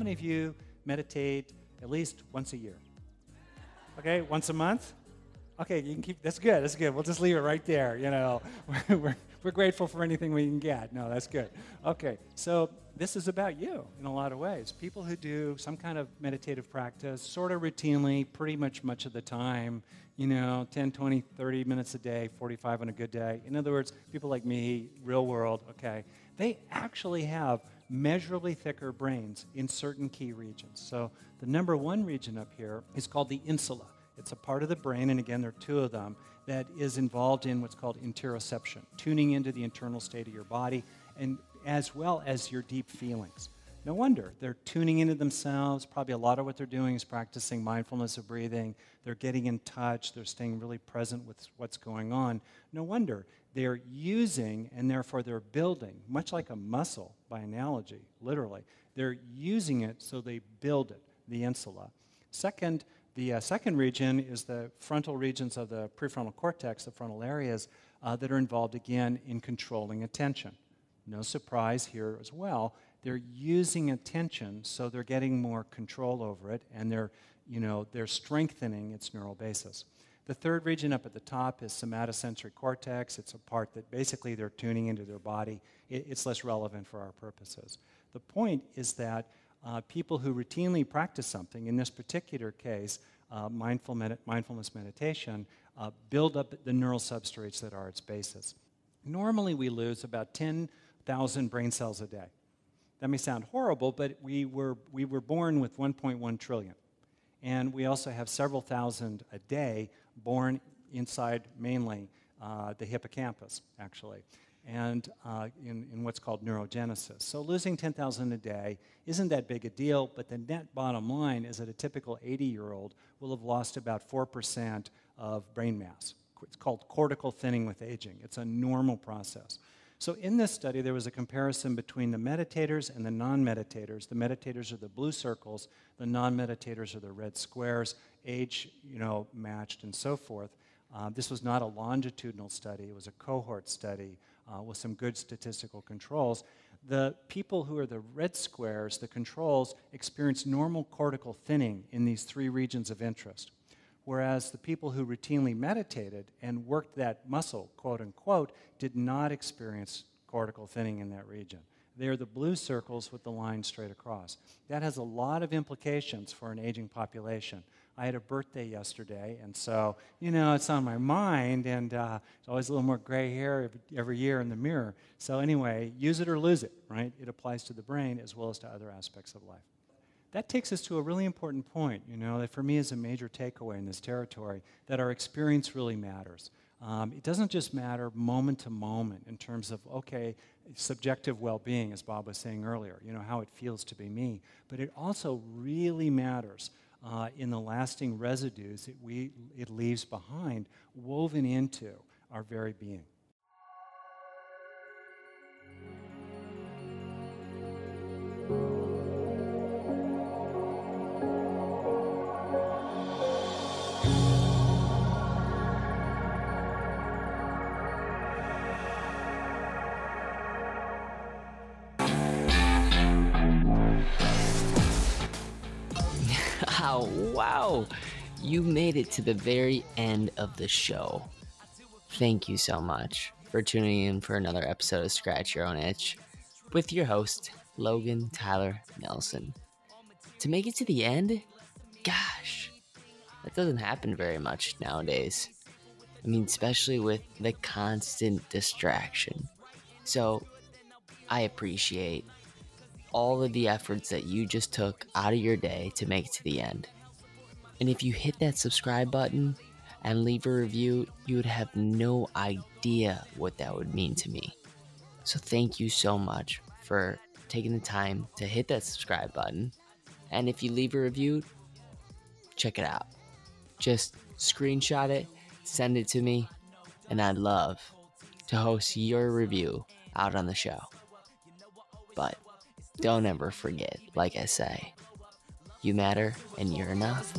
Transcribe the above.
Many of you meditate at least once a year? Okay, once a month? Okay, you can keep, that's good, that's good. We'll just leave it right there, you know. We're, we're, grateful for anything we can get. No, that's good. Okay, so this is about you in a lot of ways. People who do some kind of meditative practice, sort of routinely, pretty much much of the time, you know, 10, 20, 30 minutes a day, 45 on a good day. In other words, people like me, real world, okay, they actually have measurably thicker brains in certain key regions. So the number one region up here is called the insula. It's a part of the brain, and again, there are two of them, that is involved in what's called interoception, tuning into the internal state of your body, and as well as your deep feelings. No wonder they're tuning into themselves. Probably a lot of what they're doing is practicing mindfulness of breathing. They're getting in touch. They're staying really present with what's going on. No wonder they're using and therefore they're building, much like a muscle by analogy, literally. They're using it so they build it, the insula. Second, the uh, second region is the frontal regions of the prefrontal cortex, the frontal areas uh, that are involved again in controlling attention. No surprise here as well. They're using attention, so they're getting more control over it, and they're, you know, they're strengthening its neural basis. The third region up at the top is somatosensory cortex. It's a part that basically they're tuning into their body. It, it's less relevant for our purposes. The point is that uh, people who routinely practice something, in this particular case, uh, mindful med- mindfulness meditation, uh, build up the neural substrates that are its basis. Normally, we lose about 10,000 brain cells a day. That may sound horrible, but we were, we were born with 1.1 trillion. And we also have several thousand a day born inside mainly uh, the hippocampus, actually, and uh, in, in what's called neurogenesis. So losing 10,000 a day isn't that big a deal, but the net bottom line is that a typical 80 year old will have lost about 4% of brain mass. It's called cortical thinning with aging. It's a normal process. So, in this study, there was a comparison between the meditators and the non meditators. The meditators are the blue circles, the non meditators are the red squares, age you know, matched, and so forth. Uh, this was not a longitudinal study, it was a cohort study uh, with some good statistical controls. The people who are the red squares, the controls, experience normal cortical thinning in these three regions of interest. Whereas the people who routinely meditated and worked that muscle, quote unquote, did not experience cortical thinning in that region. They're the blue circles with the line straight across. That has a lot of implications for an aging population. I had a birthday yesterday, and so, you know, it's on my mind, and uh, there's always a little more gray hair every, every year in the mirror. So, anyway, use it or lose it, right? It applies to the brain as well as to other aspects of life that takes us to a really important point, you know, that for me is a major takeaway in this territory that our experience really matters. Um, it doesn't just matter moment to moment in terms of, okay, subjective well being, as Bob was saying earlier, you know, how it feels to be me, but it also really matters uh, in the lasting residues that we, it leaves behind, woven into our very being. Wow, you made it to the very end of the show. Thank you so much for tuning in for another episode of Scratch Your Own Itch with your host, Logan Tyler Nelson. To make it to the end, gosh, that doesn't happen very much nowadays. I mean, especially with the constant distraction. So, I appreciate all of the efforts that you just took out of your day to make it to the end. And if you hit that subscribe button and leave a review, you would have no idea what that would mean to me. So thank you so much for taking the time to hit that subscribe button. And if you leave a review, check it out. Just screenshot it, send it to me, and I'd love to host your review out on the show. But don't ever forget, like I say, you matter and you're enough.